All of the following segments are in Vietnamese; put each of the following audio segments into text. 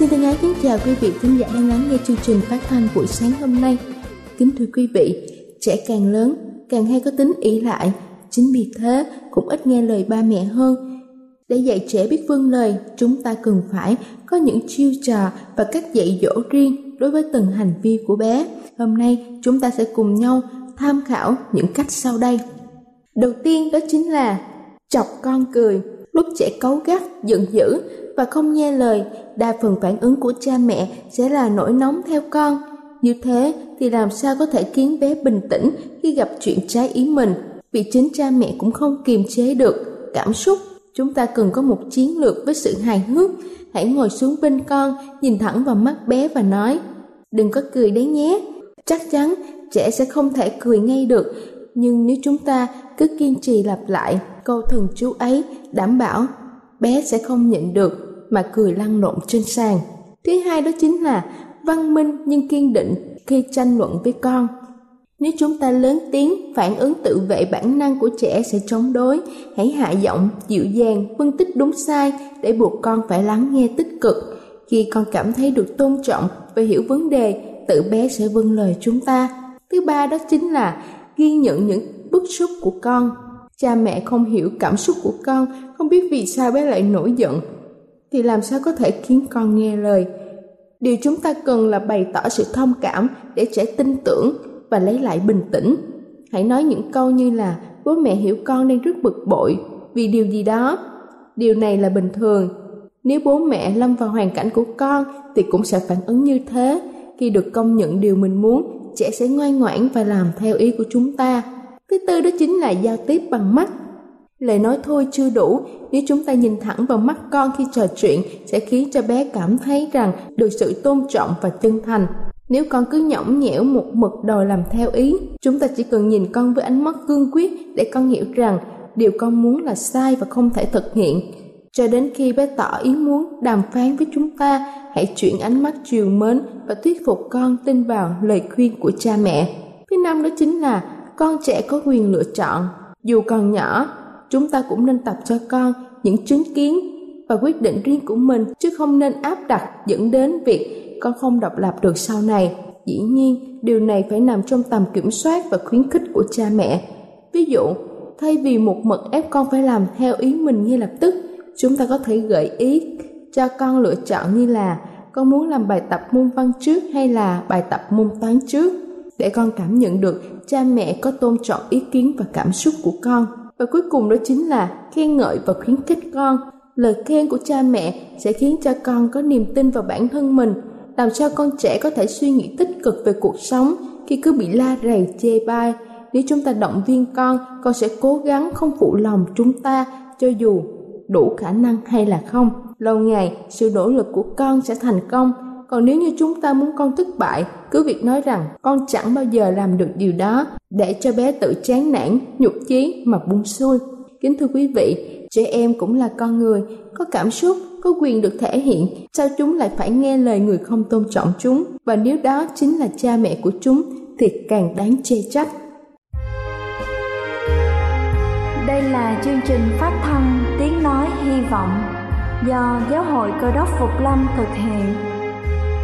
Xin thân ái kính chào quý vị khán giả đang lắng nghe chương trình phát thanh buổi sáng hôm nay. Kính thưa quý vị, trẻ càng lớn càng hay có tính ỷ lại, chính vì thế cũng ít nghe lời ba mẹ hơn. Để dạy trẻ biết vâng lời, chúng ta cần phải có những chiêu trò và cách dạy dỗ riêng đối với từng hành vi của bé. Hôm nay chúng ta sẽ cùng nhau tham khảo những cách sau đây. Đầu tiên đó chính là chọc con cười. Lúc trẻ cấu gắt, giận dữ và không nghe lời, đa phần phản ứng của cha mẹ sẽ là nổi nóng theo con. Như thế thì làm sao có thể khiến bé bình tĩnh khi gặp chuyện trái ý mình, vì chính cha mẹ cũng không kiềm chế được cảm xúc. Chúng ta cần có một chiến lược với sự hài hước. Hãy ngồi xuống bên con, nhìn thẳng vào mắt bé và nói, đừng có cười đấy nhé. Chắc chắn trẻ sẽ không thể cười ngay được, nhưng nếu chúng ta cứ kiên trì lặp lại câu thần chú ấy, đảm bảo bé sẽ không nhịn được mà cười lăn lộn trên sàn. Thứ hai đó chính là văn minh nhưng kiên định khi tranh luận với con. Nếu chúng ta lớn tiếng, phản ứng tự vệ bản năng của trẻ sẽ chống đối. Hãy hạ giọng, dịu dàng, phân tích đúng sai để buộc con phải lắng nghe tích cực. Khi con cảm thấy được tôn trọng và hiểu vấn đề, tự bé sẽ vâng lời chúng ta. Thứ ba đó chính là ghi nhận những bức xúc của con. Cha mẹ không hiểu cảm xúc của con, không biết vì sao bé lại nổi giận, thì làm sao có thể khiến con nghe lời. Điều chúng ta cần là bày tỏ sự thông cảm để trẻ tin tưởng và lấy lại bình tĩnh. Hãy nói những câu như là bố mẹ hiểu con đang rất bực bội vì điều gì đó. Điều này là bình thường. Nếu bố mẹ lâm vào hoàn cảnh của con thì cũng sẽ phản ứng như thế. Khi được công nhận điều mình muốn, trẻ sẽ ngoan ngoãn và làm theo ý của chúng ta. Thứ tư đó chính là giao tiếp bằng mắt. Lời nói thôi chưa đủ, nếu chúng ta nhìn thẳng vào mắt con khi trò chuyện sẽ khiến cho bé cảm thấy rằng được sự tôn trọng và chân thành. Nếu con cứ nhõng nhẽo một mực đòi làm theo ý, chúng ta chỉ cần nhìn con với ánh mắt cương quyết để con hiểu rằng điều con muốn là sai và không thể thực hiện. Cho đến khi bé tỏ ý muốn đàm phán với chúng ta, hãy chuyển ánh mắt chiều mến và thuyết phục con tin vào lời khuyên của cha mẹ. Thứ năm đó chính là con trẻ có quyền lựa chọn. Dù còn nhỏ, chúng ta cũng nên tập cho con những chứng kiến và quyết định riêng của mình chứ không nên áp đặt dẫn đến việc con không độc lập được sau này. Dĩ nhiên, điều này phải nằm trong tầm kiểm soát và khuyến khích của cha mẹ. Ví dụ, thay vì một mực ép con phải làm theo ý mình ngay lập tức, chúng ta có thể gợi ý cho con lựa chọn như là con muốn làm bài tập môn văn trước hay là bài tập môn toán trước để con cảm nhận được cha mẹ có tôn trọng ý kiến và cảm xúc của con. Và cuối cùng đó chính là khen ngợi và khuyến khích con. Lời khen của cha mẹ sẽ khiến cho con có niềm tin vào bản thân mình, làm sao con trẻ có thể suy nghĩ tích cực về cuộc sống. Khi cứ bị la rầy, chê bai, nếu chúng ta động viên con con sẽ cố gắng không phụ lòng chúng ta, cho dù đủ khả năng hay là không. Lâu ngày, sự nỗ lực của con sẽ thành công còn nếu như chúng ta muốn con thất bại, cứ việc nói rằng con chẳng bao giờ làm được điều đó để cho bé tự chán nản, nhục chí mà buông xuôi. Kính thưa quý vị, trẻ em cũng là con người, có cảm xúc, có quyền được thể hiện, sao chúng lại phải nghe lời người không tôn trọng chúng? Và nếu đó chính là cha mẹ của chúng thì càng đáng chê trách. Đây là chương trình phát thanh Tiếng Nói Hy Vọng do Giáo hội Cơ đốc Phục Lâm thực hiện.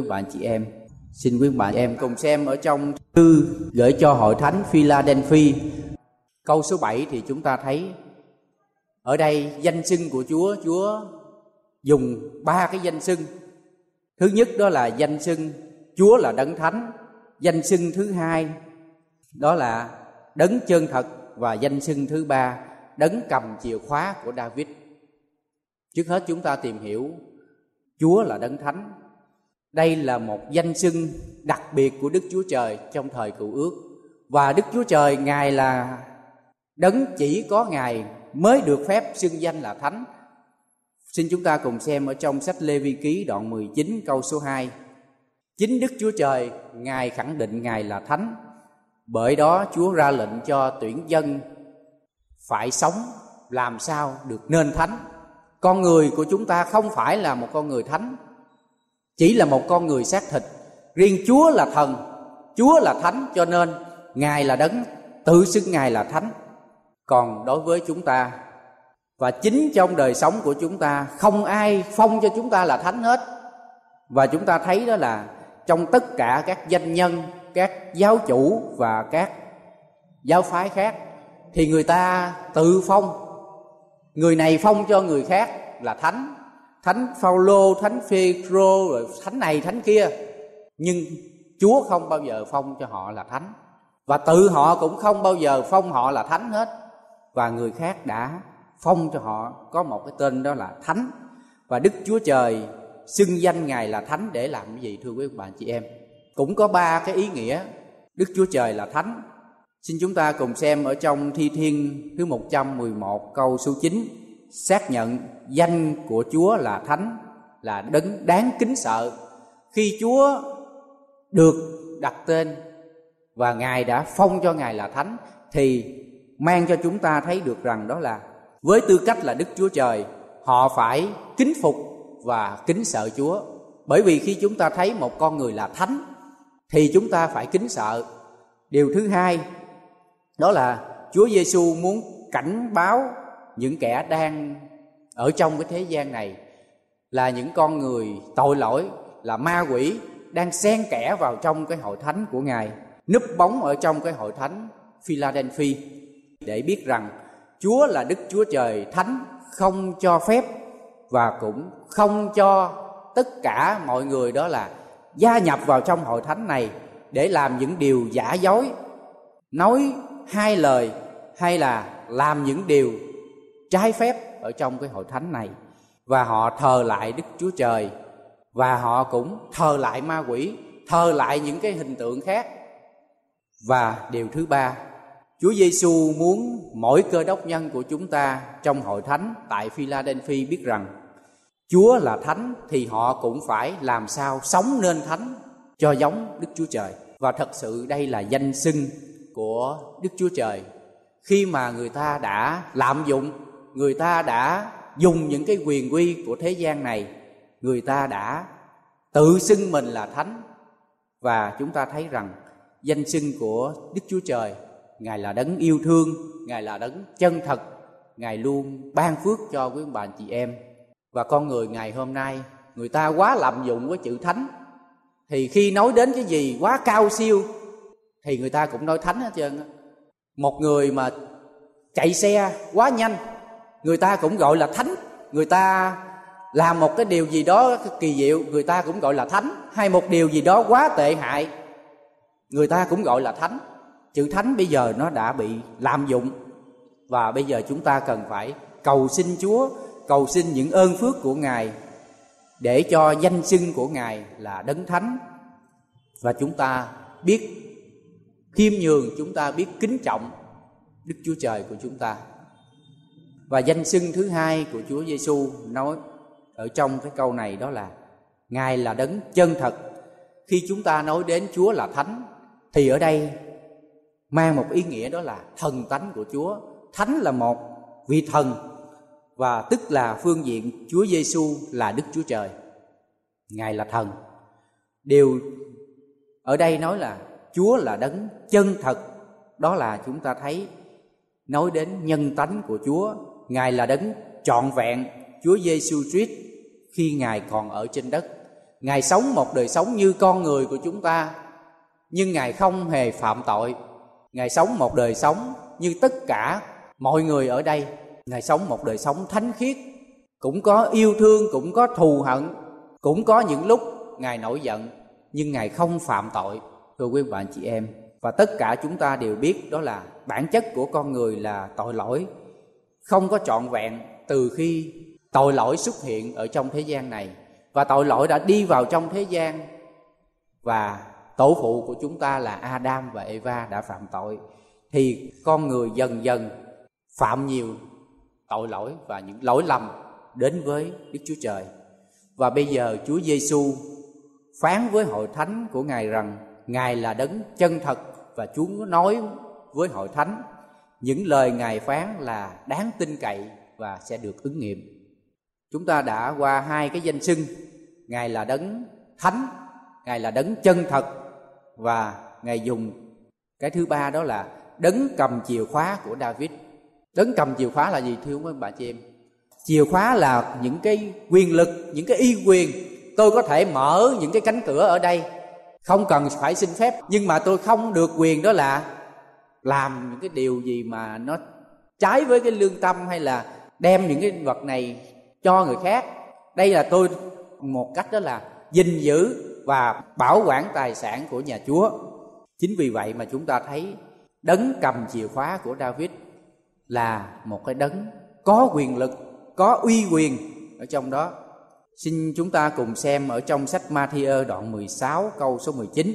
Quý bạn chị em. Xin quý bạn em cùng xem ở trong thư gửi cho hội thánh Philadelphia. Câu số 7 thì chúng ta thấy, ở đây danh xưng của Chúa Chúa dùng ba cái danh xưng. Thứ nhất đó là danh xưng Chúa là đấng thánh, danh xưng thứ hai đó là đấng chân thật và danh xưng thứ ba đấng cầm chìa khóa của David. Trước hết chúng ta tìm hiểu Chúa là đấng thánh đây là một danh xưng đặc biệt của Đức Chúa Trời trong thời cựu ước. Và Đức Chúa Trời, ngài là đấng chỉ có ngài mới được phép xưng danh là thánh. Xin chúng ta cùng xem ở trong sách Lê Vi Ký đoạn 19 câu số 2 Chính Đức Chúa Trời, Ngài khẳng định Ngài là Thánh. Bởi đó Chúa ra lệnh cho tuyển dân Phải sống, làm sao được nên thánh. Con người của chúng ta không phải là một con người thánh. Chỉ là một con người xác thịt. Riêng Chúa là thần, Chúa là thánh, cho nên Ngài là đấng, tự xưng Ngài là thánh. Còn đối với chúng ta, và chính trong đời sống của chúng ta, không ai phong cho chúng ta là thánh hết. Và chúng ta thấy đó là trong tất cả các danh nhân, các giáo chủ và các giáo phái khác, thì người ta tự phong. Người này phong cho người khác là thánh thánh phaolô, thánh phêrô, rồi thánh này, thánh kia. Nhưng chúa không bao giờ phong cho họ là thánh. Và tự họ cũng không bao giờ phong họ là thánh hết. Và người khác đã phong cho họ có một cái tên đó là thánh. Và đức chúa trời xưng danh ngài là thánh để làm cái gì, thưa quý bạn chị em? Cũng có ba cái ý nghĩa. Đức chúa trời là thánh. Xin chúng ta cùng xem ở trong thi thiên thứ 111 câu số 9 xác nhận danh của chúa là thánh, là đấng đáng kính sợ. Khi chúa được đặt tên và ngài đã phong cho ngài là thánh, thì mang cho chúng ta thấy được rằng đó là với tư cách là đức chúa trời, họ phải kính phục và kính sợ chúa. Bởi vì khi chúng ta thấy một con người là thánh, thì chúng ta phải kính sợ. Điều thứ hai, đó là chúa giêsu muốn cảnh báo những kẻ đang ở trong cái thế gian này là những con người tội lỗi, là ma quỷ đang xen kẽ vào trong cái hội thánh của ngài, núp bóng ở trong cái hội thánh Philadelphia. Để biết rằng Chúa là Đức Chúa Trời Thánh không cho phép và cũng không cho tất cả mọi người đó là gia nhập vào trong hội thánh này để làm những điều giả dối, nói hai lời hay là làm những điều trái phép ở trong cái hội thánh này và họ thờ lại Đức Chúa Trời và họ cũng thờ lại ma quỷ thờ lại những cái hình tượng khác và điều thứ ba Chúa Giêsu muốn mỗi cơ đốc nhân của chúng ta trong hội thánh tại Philadelphia biết rằng Chúa là thánh thì họ cũng phải làm sao sống nên thánh cho giống Đức Chúa Trời. Và thật sự đây là danh xưng của Đức Chúa Trời. Khi mà người ta đã lạm dụng, người ta đã dùng những cái quyền quy của thế gian này, người ta đã tự xưng mình là thánh. Và chúng ta thấy rằng danh xưng của Đức Chúa Trời ngài là đấng yêu thương ngài là đấng chân thật ngài luôn ban phước cho quý bạn chị em. Và con người ngày hôm nay người ta quá lạm dụng với chữ thánh. Thì khi nói đến cái gì quá cao siêu thì người ta cũng nói thánh hết trơn một người mà chạy xe quá nhanh người ta cũng gọi là thánh. Người ta làm một cái điều gì đó kỳ diệu người ta cũng gọi là thánh. Hay một điều gì đó quá tệ hại người ta cũng gọi là thánh. Chữ thánh bây giờ nó đã bị lạm dụng. Và bây giờ chúng ta cần phải cầu xin Chúa, cầu xin những ơn phước của Ngài để cho danh xưng của Ngài là đấng thánh. Và chúng ta biết khiêm nhường, chúng ta biết kính trọng Đức Chúa Trời của chúng ta. Và danh xưng thứ hai của Chúa Giêsu nói ở trong cái câu này đó là, Ngài là đấng chân thật. Khi chúng ta nói đến Chúa là thánh, thì ở đây mang một ý nghĩa đó là thần tánh của Chúa. Thánh là một vị thần và tức là phương diện Chúa Giêsu là Đức Chúa Trời. Ngài là thần. Điều ở đây nói là Chúa là đấng chân thật. Đó là chúng ta thấy nói đến nhân tánh của Chúa. Ngài là đấng trọn vẹn Chúa Giêsu Christ khi Ngài còn ở trên đất. Ngài sống một đời sống như con người của chúng ta, nhưng ngài không hề phạm tội. Ngài sống một đời sống như tất cả mọi người ở đây. Ngài sống một đời sống thánh khiết, cũng có yêu thương, cũng có thù hận, cũng có những lúc ngài nổi giận, nhưng ngài không phạm tội. Thưa quý bạn chị em, và tất cả chúng ta đều biết đó là bản chất của con người là tội lỗi không có trọn vẹn từ khi tội lỗi xuất hiện ở trong thế gian này. Và tội lỗi đã đi vào trong thế gian. Và tổ phụ của chúng ta là Adam và Eva đã phạm tội. Thì con người dần dần phạm nhiều tội lỗi và những lỗi lầm đến với Đức Chúa Trời. Và bây giờ Chúa Giêsu phán với hội thánh của Ngài rằng Ngài là đấng chân thật và Chúa nói với hội thánh những lời Ngài phán là đáng tin cậy và sẽ được ứng nghiệm. Chúng ta đã qua hai cái danh xưng, Ngài là đấng thánh, Ngài là đấng chân thật và Ngài dùng cái thứ ba đó là đấng cầm chìa khóa của David. Đấng cầm chìa khóa là gì thưa quý bà chị em? Chìa khóa là những cái quyền lực, những cái y quyền. Tôi có thể mở những cái cánh cửa ở đây không cần phải xin phép nhưng mà tôi không được quyền đó là làm những cái điều gì mà nó trái với cái lương tâm hay là đem những cái vật này cho người khác. Đây là tôi một cách đó là gìn giữ và bảo quản tài sản của nhà chúa. Chính vì vậy mà chúng ta thấy đấng cầm chìa khóa của david là một cái đấng có quyền lực, có uy quyền ở trong đó. Xin chúng ta cùng xem ở trong sách Matthew đoạn 16 câu số 19.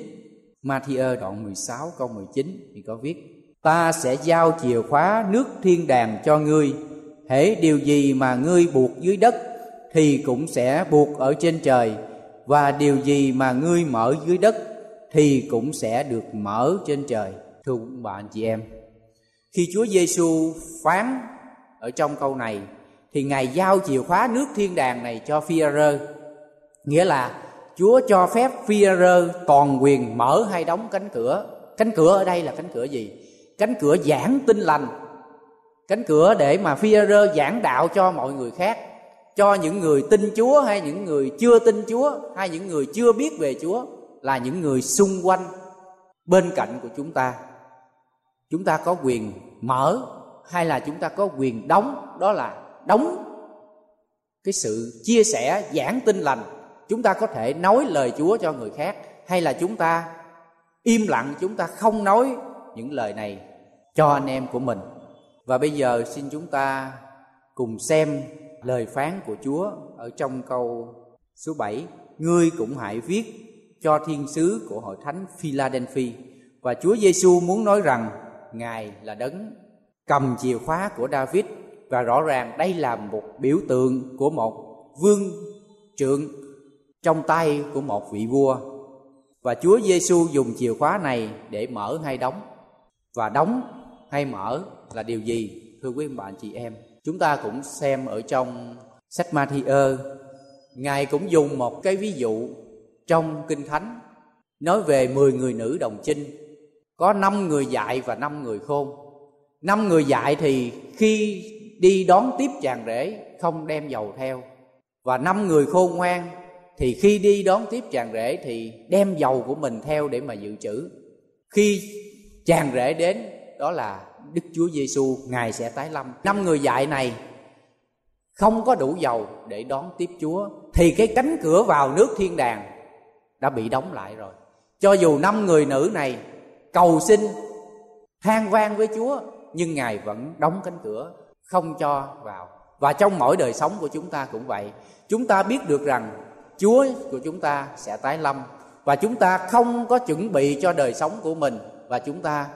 Matthew đoạn 16 câu 19 thì có viết: Ta sẽ giao chìa khóa nước thiên đàng cho ngươi, hễ điều gì mà ngươi buộc dưới đất thì cũng sẽ buộc ở trên trời. Và điều gì mà ngươi mở dưới đất thì cũng sẽ được mở trên trời. Thưa bạn chị em, khi Chúa Giêsu phán ở trong câu này thì ngài giao chìa khóa nước thiên đàng này cho phi rơ nghĩa là chúa cho phép phi rơ toàn quyền mở hay đóng cánh cửa. Cánh cửa ở đây là cánh cửa gì? Cánh cửa giảng tin lành. Cánh cửa để mà phi rơ giảng đạo cho mọi người khác. Cho những người tin chúa hay những người chưa tin chúa hay những người chưa biết về chúa là những người xung quanh bên cạnh của chúng ta. Chúng ta có quyền mở hay là chúng ta có quyền đóng? Đó là đóng cái sự chia sẻ giảng tin lành. Chúng ta có thể nói lời chúa cho người khác hay là chúng ta im lặng, chúng ta không nói những lời này cho anh em của mình. Và bây giờ xin chúng ta cùng xem lời phán của Chúa ở trong câu số 7 Ngươi cũng hãy viết cho thiên sứ của hội thánh Philadelphia. Và Chúa Giêsu muốn nói rằng, Ngài là đấng cầm chìa khóa của David. Và rõ ràng đây là một biểu tượng của một vương trượng trong tay của một vị vua. Và Chúa Giêsu dùng chìa khóa này để mở hay đóng và đóng hay mở là điều gì, thưa quý bạn chị em? Chúng ta cũng xem ở trong sách Matthew ngài cũng dùng một cái ví dụ trong kinh thánh, nói về 10 người nữ đồng chinh. Có năm người dạy và năm người khôn. Năm người dạy thì khi đi đón tiếp chàng rể, không đem dầu theo. Và năm người khôn ngoan thì khi đi đón tiếp chàng rể thì đem dầu của mình theo để mà dự trữ. Khi chàng rể đến, đó là đức chúa giêsu ngài sẽ tái lâm. Năm người dạy này không có đủ dầu để đón tiếp chúa, thì cái cánh cửa vào nước thiên đàng đã bị đóng lại rồi. Cho dù năm người nữ này cầu xin, than vang với chúa, nhưng ngài vẫn đóng cánh cửa, không cho vào. Và trong mỗi đời sống của chúng ta cũng vậy. Chúng ta biết được rằng chúa của chúng ta sẽ tái lâm, và chúng ta không có chuẩn bị cho đời sống của mình và chúng ta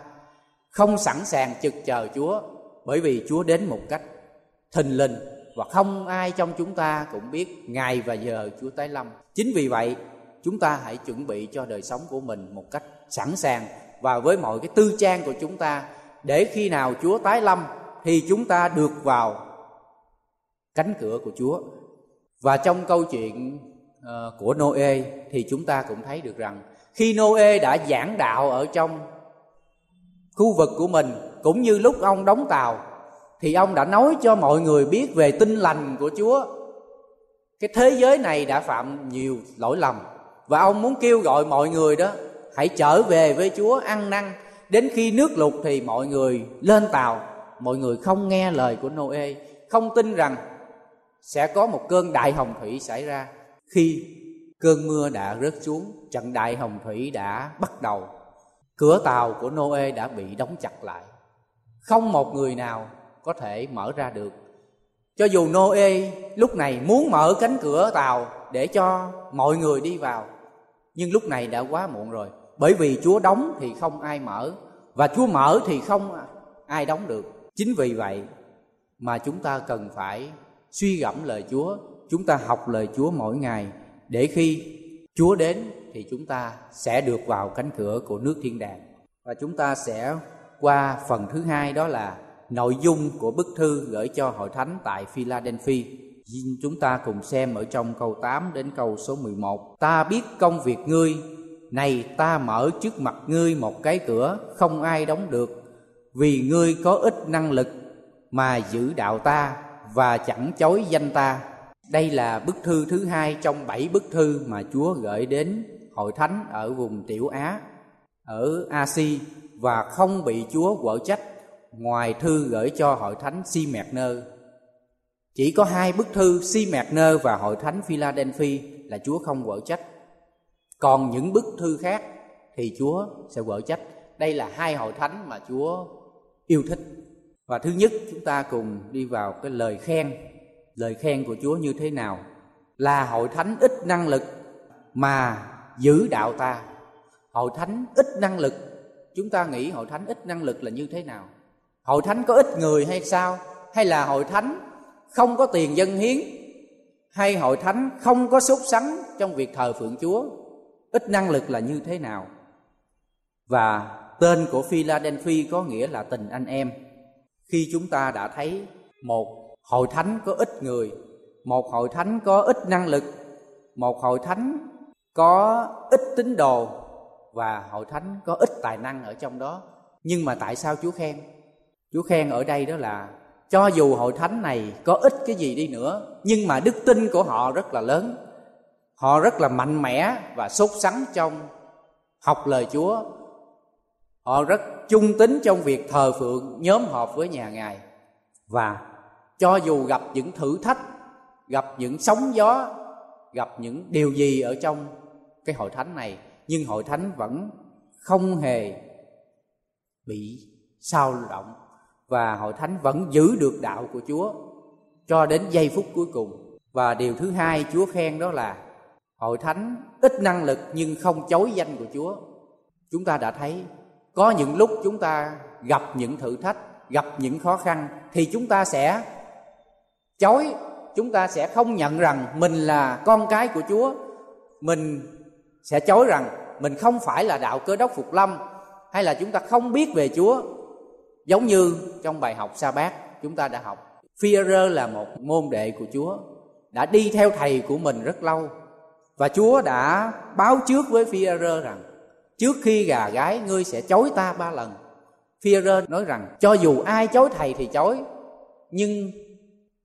không sẵn sàng trực chờ chúa bởi vì chúa đến một cách thình lình và không ai trong chúng ta cũng biết ngày và giờ chúa tái lâm chính vì vậy, chúng ta hãy chuẩn bị cho đời sống của mình một cách sẵn sàng và với mọi cái tư trang của chúng ta để khi nào chúa tái lâm thì chúng ta được vào cánh cửa của Chúa. Và trong câu chuyện ờ, của Noe thì chúng ta cũng thấy được rằng khi Noe đã giảng đạo ở trong khu vực của mình cũng như lúc ông đóng tàu, thì ông đã nói cho mọi người biết về tinh lành của Chúa. cái thế giới này đã phạm nhiều lỗi lầm, và ông muốn kêu gọi mọi người đó hãy trở về với chúa ăn năn. Đến khi nước lụt thì mọi người lên tàu, mọi người không nghe lời của noe, không tin rằng sẽ có một cơn đại hồng thủy xảy ra. Khi cơn mưa đã rớt xuống, trận đại hồng thủy đã bắt đầu cửa tàu của noe đã bị đóng chặt lại. Không một người nào có thể mở ra được. Cho dù noe lúc này muốn mở cánh cửa tàu để cho mọi người đi vào, nhưng lúc này đã quá muộn rồi. Bởi vì chúa đóng thì không ai mở, và chúa mở thì không ai đóng được. Chính vì vậy mà chúng ta cần phải suy gẫm lời chúa, chúng ta học lời chúa mỗi ngày, để khi chúa đến thì chúng ta sẽ được vào cánh cửa của nước thiên đàng và chúng ta sẽ qua phần thứ hai đó là nội dung của bức thư gửi cho hội thánh tại Philadelphia. Chúng ta cùng xem ở trong câu 8 đến câu số 11. Ta biết công việc ngươi, này ta mở trước mặt ngươi một cái cửa không ai đóng được, vì ngươi có ít năng lực mà giữ đạo ta và chẳng chối danh ta. Đây là bức thư thứ hai trong bảy bức thư mà Chúa gửi đến hội thánh ở vùng Tiểu Á, ở Asi và không bị Chúa quở trách ngoài thư gửi cho hội thánh Si Mẹt-nơ. Chỉ có hai bức thư Si Mẹt-nơ và hội thánh Philadelphia là Chúa không quở trách. Còn những bức thư khác thì Chúa sẽ quở trách. Đây là hai hội thánh mà Chúa yêu thích. Và thứ nhất chúng ta cùng đi vào cái lời khen. Lời khen của Chúa như thế nào? Là hội thánh ít năng lực mà giữ đạo ta. Hội thánh ít năng lực. Chúng ta nghĩ hội thánh ít năng lực là như thế nào? Hội thánh có ít người hay sao? Hay là hội thánh không có tiền dân hiến? Hay hội thánh không có sốt sắng trong việc thờ phượng chúa? Ít năng lực là như thế nào? Và tên của Philadelphia có nghĩa là tình anh em. Khi chúng ta đã thấy một hội thánh có ít người, một hội thánh có ít năng lực, một hội thánh có ít tín đồ và hội thánh có ít tài năng ở trong đó. Nhưng mà tại sao chúa khen? Chúa khen ở đây đó là cho dù hội thánh này có ít cái gì đi nữa, nhưng mà đức tin của họ rất là lớn. Họ rất là mạnh mẽ và sốt sắng trong học lời chúa. Họ rất trung tín trong việc thờ phượng nhóm họp với nhà ngài. Và cho dù gặp những thử thách gặp những sóng gió gặp những điều gì ở trong cái hội thánh này nhưng hội thánh vẫn không hề bị sao động và hội thánh vẫn giữ được đạo của Chúa cho đến giây phút cuối cùng. Và điều thứ hai Chúa khen đó là hội thánh ít năng lực nhưng không chối danh của Chúa. Chúng ta đã thấy có những lúc chúng ta gặp những thử thách, gặp những khó khăn thì chúng ta sẽ chối, chúng ta sẽ không nhận rằng mình là con cái của Chúa. Mình sẽ chối rằng mình không phải là đạo cơ đốc phục lâm hay là chúng ta không biết về Chúa. Giống như trong bài học sa bát chúng ta đã học Führer là một môn đệ của Chúa đã đi theo thầy của mình rất lâu. Và Chúa đã báo trước với Führer rằng trước khi gà gái ngươi sẽ chối ta ba lần. Führer nói rằng cho dù ai chối thầy thì chối nhưng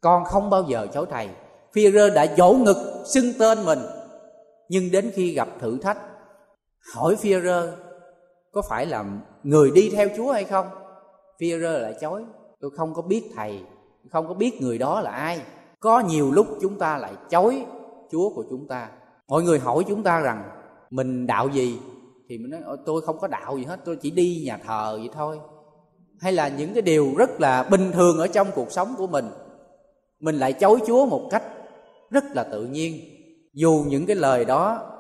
con không bao giờ chối thầy Führer đã dỗ ngực xưng tên mình nhưng đến khi gặp thử thách hỏi Führer có phải là người đi theo Chúa hay không? Führer lại chối, tôi không có biết thầy, không có biết người đó là ai. Có nhiều lúc chúng ta lại chối Chúa của chúng ta. Mọi người hỏi chúng ta rằng mình đạo gì thì mình nói tôi không có đạo gì hết, tôi chỉ đi nhà thờ vậy thôi. Hay là những cái điều rất là bình thường ở trong cuộc sống của mình mình lại chối Chúa một cách rất là tự nhiên. Dù những cái lời đó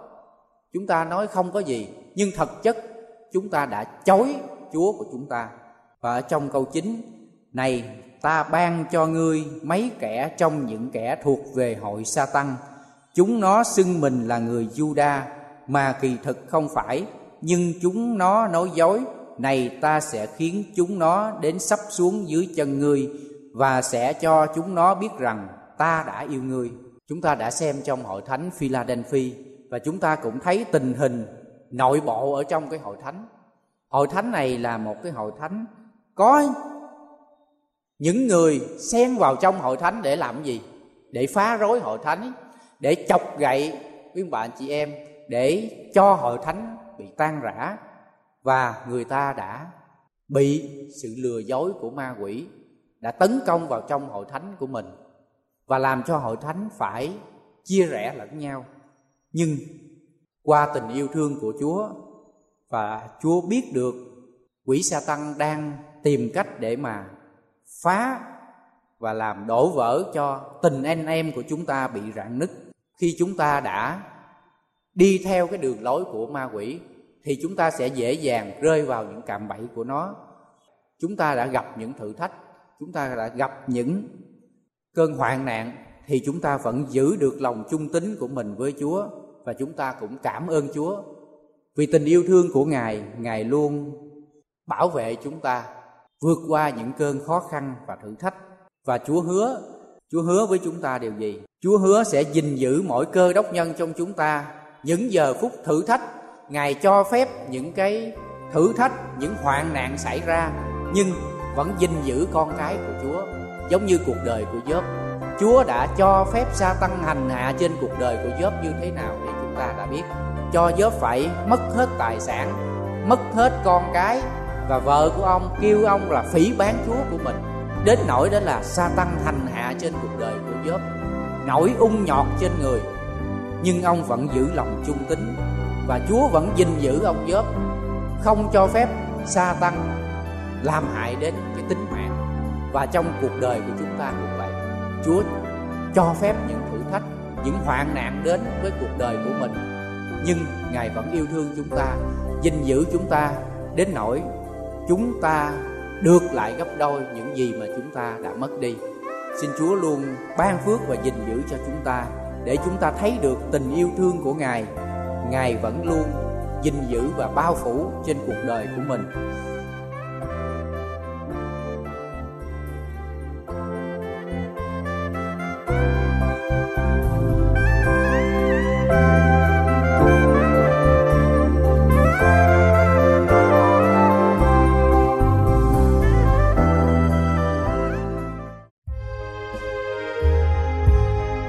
chúng ta nói không có gì, nhưng thật chất chúng ta đã chối chúa của chúng ta. Và ở trong câu chính này, ta ban cho ngươi mấy kẻ trong những kẻ thuộc về hội sa tăng chúng nó xưng mình là người juda mà kỳ thực không phải, nhưng chúng nó nói dối. Này, ta sẽ khiến chúng nó đến sắp xuống dưới chân ngươi và sẽ cho chúng nó biết rằng ta đã yêu ngươi. Chúng ta đã xem trong hội thánh Philadelphia và chúng ta cũng thấy tình hình nội bộ ở trong cái hội thánh. Hội thánh này là một cái hội thánh có những người xen vào trong hội thánh để làm gì? Để phá rối hội thánh, để chọc gậy, quý bạn chị em, để cho hội thánh bị tan rã và người ta đã bị sự lừa dối của ma quỷ đã tấn công vào trong hội thánh của mình và làm cho hội thánh phải chia rẽ lẫn nhau. Nhưng qua tình yêu thương của chúa và chúa biết được quỷ sa tăng đang tìm cách để mà phá và làm đổ vỡ cho tình anh em của chúng ta bị rạn nứt. Khi chúng ta đã đi theo cái đường lối của ma quỷ, thì chúng ta sẽ dễ dàng rơi vào những cạm bẫy của nó. Chúng ta đã gặp những thử thách chúng ta đã gặp những cơn hoạn nạn, thì chúng ta vẫn giữ được lòng trung tín của mình với chúa và chúng ta cũng cảm ơn chúa. Vì tình yêu thương của ngài ngài luôn bảo vệ chúng ta vượt qua những cơn khó khăn và thử thách. Và chúa hứa chúa hứa với chúng ta điều gì? Chúa hứa sẽ gìn giữ mỗi cơ đốc nhân trong chúng ta những giờ phút thử thách. Ngài cho phép những cái thử thách, những hoạn nạn xảy ra, nhưng vẫn gìn giữ con cái của chúa giống như cuộc đời của Gióp. Chúa đã cho phép sa tăng hành hạ trên cuộc đời của Gióp như thế nào thì chúng ta đã biết. Cho Gióp phải mất hết tài sản, mất hết con cái và vợ của ông kêu ông là phỉ bán Chúa của mình. Đến nỗi đó là sa tăng hành hạ trên cuộc đời của Gióp, nổi ung nhọt trên người. Nhưng ông vẫn giữ lòng trung tín và Chúa vẫn gìn giữ ông Gióp, không cho phép sa tăng làm hại đến cái tính mạng và trong cuộc đời của chúng ta cũng vậy. Chúa cho phép những thử thách, những hoạn nạn đến với cuộc đời của mình, nhưng ngài vẫn yêu thương chúng ta, gìn giữ chúng ta đến nỗi chúng ta được lại gấp đôi những gì mà chúng ta đã mất đi. Xin chúa luôn ban phước và gìn giữ cho chúng ta để chúng ta thấy được tình yêu thương của ngài. Ngài vẫn luôn gìn giữ và bao phủ trên cuộc đời của mình.